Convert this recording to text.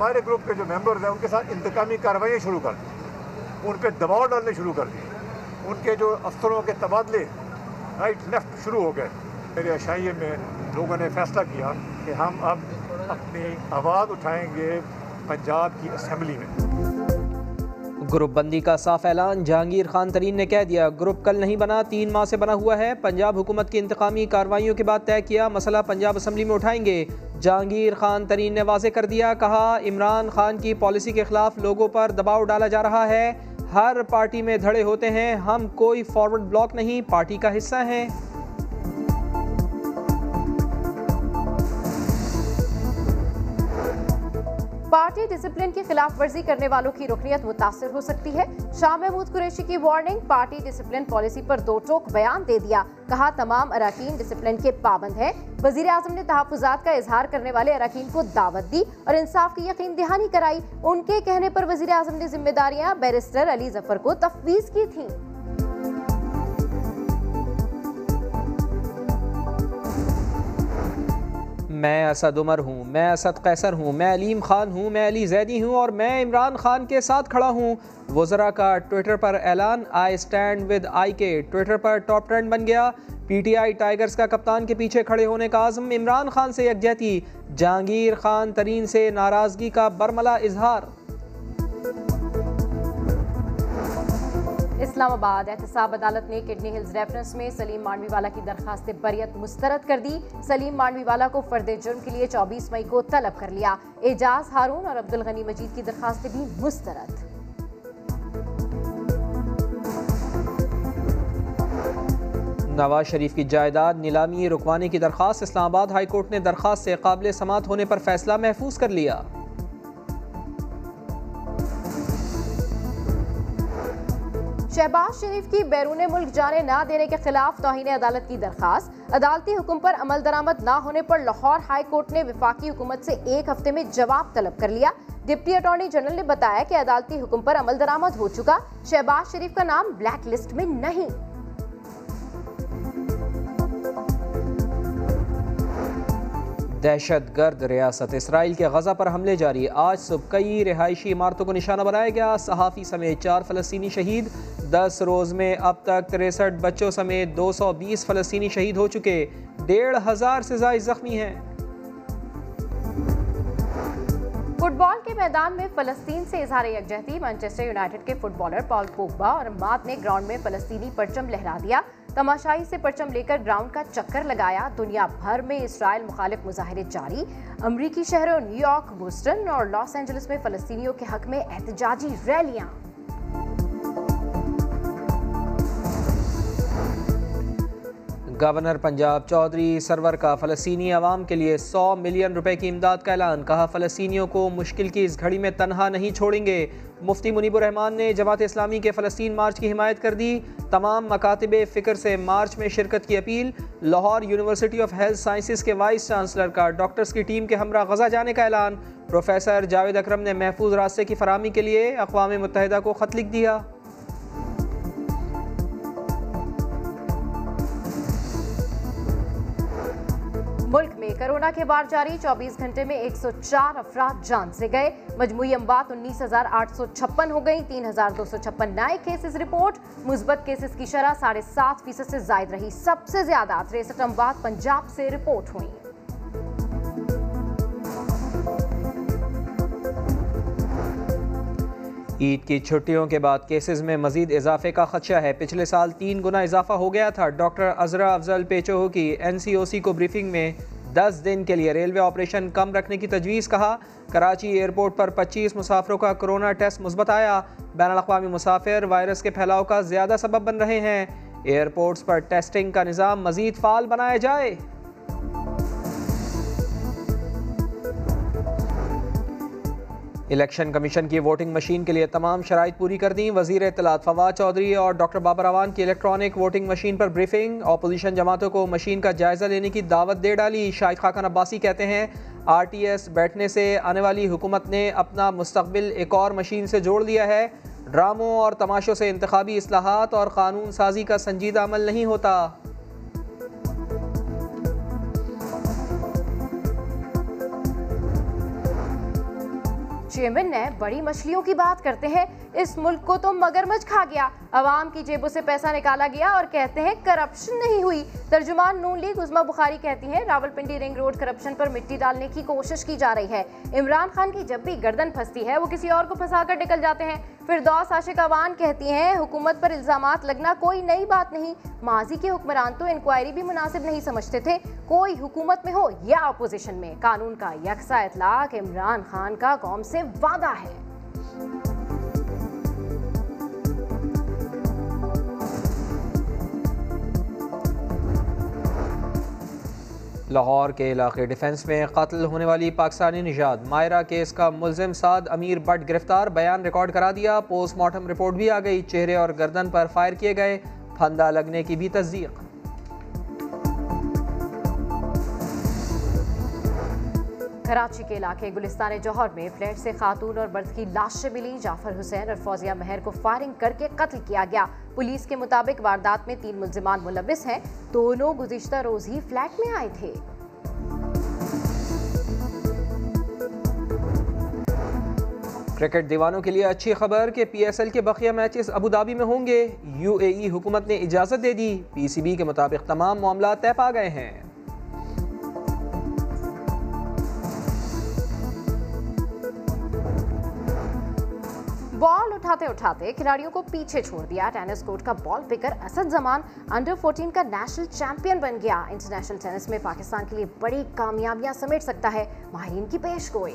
ہمارے گروپ کے جو ممبرز ہیں، ان کے ساتھ انتقامی کارروائیاں شروع کر دی۔ ان پہ دباؤ ڈالنے شروع کر دیے ان کے جو افسروں کے تبادلے رائٹ لیفٹ شروع ہو گئے۔ میرے اشائیے میں لوگوں نے فیصلہ کیا کہ ہم اب اپنی آواز اٹھائیں گے پنجاب کی اسمبلی میں۔ گروپ بندی کا صاف اعلان۔ جہانگیر خان ترین نے کہہ دیا، گروپ کل نہیں بنا، تین ماہ سے بنا ہوا ہے۔ پنجاب حکومت کی انتقامی کارروائیوں کے بعد طے کیا، مسئلہ پنجاب اسمبلی میں اٹھائیں گے۔ جہانگیر خان ترین نے واضح کر دیا، کہا، عمران خان کی پالیسی کے خلاف لوگوں پر دباؤ ڈالا جا رہا ہے۔ ہر پارٹی میں دھڑے ہوتے ہیں، ہم کوئی فارورڈ بلاک نہیں، پارٹی کا حصہ ہیں۔ پارٹی ڈسپلن کی خلاف ورزی کرنے والوں کی رکنیت متاثر ہو سکتی ہے۔ شاہ محمود قریشی کی وارننگ پارٹی ڈسپلن پالیسی پر دو ٹوک بیان دے دیا۔ کہا، تمام اراکین ڈسپلن کے پابند ہیں۔ وزیر اعظم نے تحفظات کا اظہار کرنے والے اراکین کو دعوت دی اور انصاف کی یقین دہانی کرائی۔ ان کے کہنے پر وزیر اعظم نے ذمہ داریاں بیرسٹر علی ظفر کو تفویض کی تھیں۔ میں اسد عمر ہوں، میں اسد قیصر ہوں، میں علیم خان ہوں، میں علی زیدی ہوں اور میں عمران خان کے ساتھ کھڑا ہوں۔ وزراء کا ٹویٹر پر اعلان، آئی stand with I K Twitter per top trend بن گیا۔ پی ٹی آئی ٹائیگرز کا کپتان کے پیچھے کھڑے ہونے کا عزم، عمران خان سے یکجہتی۔ جہانگیر خان ترین سے ناراضگی کا برملا اظہار۔ اسلام آباد احتساب عدالت نے کڈنی ہلز ریفرنس میں سلیم مانوی والا کی درخواست بریت مسترد کر دی۔ سلیم مانوی والا کو فرد جرم کے لیے چوبیس مئی کو طلب کر لیا۔ اعجاز ہارون اور عبدالغنی مجید کی درخواست بھی مسترد۔ نواز شریف کی جائیداد نیلامی رکوانے کی درخواست۔ اسلام آباد ہائی کورٹ نے درخواست سے قابل سماعت ہونے پر فیصلہ محفوظ کر لیا۔ شہباز شریف کی بیرون ملک جانے نہ دینے کے خلاف توہین عدالت کی درخواست۔ عدالتی حکم پر عمل درآمد نہ ہونے پر لاہور ہائی کورٹ نے وفاقی حکومت سے ایک ہفتے میں جواب طلب کر لیا۔ ڈپٹی اٹارنی جنرل نے بتایا کہ عدالتی حکم پر عمل درآمد ہو چکا۔ شہباز شریف کا نام بلیک لسٹ میں نہیں۔ دہشت گرد ریاست اسرائیل کے غزہ پر حملے جاری۔ آج صبح کئی رہائشی عمارتوں کو نشانہ بنایا گیا۔ صحافی سمیت چار فلسطینی شہید۔ دس روز میں اب تک تریسٹھ بچوں سمیت دو سو بیس فلسطینی شہید ہو چکے۔ ڈیڑھ ہزار سے زائد زخمی ہیں۔ فٹ بال کے میدان میں فلسطین سے اظہار یکجہتی۔ مانچسٹر یونائٹڈ کے فٹ بالر پال پوگبا اور مات نے گراؤنڈ میں فلسطینی پرچم لہرا دیا۔ تماشائی سے پرچم لے کر گراؤنڈ کا چکر لگایا، دنیا بھر میں اسرائیل مخالف مظاہرے جاری۔ امریکی شہروں نیو یارک، بوسٹن اور لاس اینجلس میں فلسطینیوں کے حق میں احتجاجی ریلیاں۔ گورنر پنجاب چودھری سرور کا فلسطینی عوام کے لیے سو ملین روپے کی امداد کا اعلان، کہا فلسطینیوں کو مشکل کی اس گھڑی میں تنہا نہیں چھوڑیں گے۔ مفتی منیب الرحمان نے جماعت اسلامی کے فلسطین مارچ کی حمایت کر دی۔ تمام مکاتب فکر سے مارچ میں شرکت کی appeal. Lahore university of health sciences کے وائس چانسلر کا ڈاکٹرز کی ٹیم کے ہمراہ غزہ جانے کا اعلان۔ پروفیسر جاوید اکرم نے محفوظ راستے کی فراہمی کے لیے اقوام متحدہ کو خط لکھ دیا۔ ملک میں کرونا کے بار جاری، چوبیس گھنٹے میں ایک سو چار افراد جان سے گئے۔ مجموعی اموات انیس ہزار آٹھ سو چھپن ہو گئی تین ہزار دو سو چھپن نئے کیسز رپورٹ۔ مثبت کیسز کی شرح ساڑھے سات فیصد سے زائد رہی۔ سب سے زیادہ تریسٹھ اموات پنجاب سے رپورٹ ہوئی عید کی چھٹیوں کے بعد کیسز میں مزید اضافے کا خدشہ ہے۔ پچھلے سال تین گنا اضافہ ہو گیا تھا۔ ڈاکٹر ازرا افضل پیچوہو کی این سی او سی کو بریفنگ میں دس دن کے لیے ریلوے آپریشن کم رکھنے کی تجویز کہا۔ کراچی ایئرپورٹ پر پچیس مسافروں کا کرونا ٹیسٹ مثبت آیا۔ بین الاقوامی مسافر وائرس کے پھیلاؤ کا زیادہ سبب بن رہے ہیں۔ ایئرپورٹس پر ٹیسٹنگ کا نظام مزید فعال بنایا جائے۔ الیکشن کمیشن کی ووٹنگ مشین کے لیے تمام شرائط پوری کر دیں۔ وزیر اطلاعات فواد چودھری اور ڈاکٹر بابر روان کی الیکٹرانک ووٹنگ مشین پر بریفنگ۔ اپوزیشن جماعتوں کو مشین کا جائزہ لینے کی دعوت دے ڈالی۔ شاہد خاکن عباسی کہتے ہیں، آر ٹی ایس بیٹھنے سے آنے والی حکومت نے اپنا مستقبل ایک اور مشین سے جوڑ دیا ہے۔ ڈراموں اور تماشوں سے انتخابی اصلاحات اور قانون سازی کا سنجیدہ عمل نہیں ہوتا۔ چیئرمین نے بڑی مچھلیوں کی بات کرتے ہیں۔ اس ملک کو تو مگرمچھ کھا گیا۔ عوام کی جیبوں سے پیسہ نکالا گیا اور کہتے ہیں کرپشن نہیں ہوئی۔ ترجمان نون لیگ عظما بخاری کہتی ہیں Rawal Pindi ring road corruption پر مٹی ڈالنے کی کوشش کی جا رہی ہے۔ عمران خان کی جب بھی گردن پھنستی ہے، وہ کسی اور کو پھنسا کر نکل جاتے ہیں۔ فردوس عاشق اوان کہتی ہیں، حکومت پر الزامات لگنا کوئی نئی بات نہیں۔ ماضی کے حکمران تو انکوائری بھی مناسب نہیں سمجھتے تھے۔ کوئی حکومت میں ہو یا اپوزیشن میں، قانون کا یکساں اطلاق عمران خان کا قوم سے وعدہ ہے۔ لاہور کے علاقے ڈیفنس میں قتل ہونے والی پاکستانی نژاد مائرہ کیس کا ملزم سعد امیر بٹ گرفتار بیان ریکارڈ کرا دیا۔ پوسٹ مارٹم رپورٹ بھی آ گئی۔ چہرے اور گردن پر فائر کیے گئے۔ پھندا لگنے کی بھی تصدیق۔ کراچی کے علاقے گلستان جوہر میں فلیٹ سے خاتون اور مرد کی لاشیں ملی جعفر حسین اور فوزیہ مہر کو فائرنگ کر کے قتل کیا گیا۔ پولیس کے مطابق واردات میں تین ملزمان ملوث ہیں۔ دونوں گزشتہ روز ہی فلیٹ میں آئے تھے۔ کرکٹ دیوانوں کے لیے اچھی خبر کہ پی ایس ایل کے بقیہ میچز ابودابی میں ہوں گے۔ یو اے ای حکومت نے اجازت دے دی۔ پی سی بی کے مطابق تمام معاملات طے پا گئے ہیں۔ اٹھاتے اٹھاتے کھلاڑیوں کو پیچھے چھوڑ دیا ٹینس کورٹ کا ball picker Asad Zaman under fourteen کا نیشنل چیمپئن بن گیا انٹرنیشنل ٹینس میں پاکستان کے لیے بڑی کامیابیاں سمیٹ سکتا ہے ماہرین کی پیش گوئی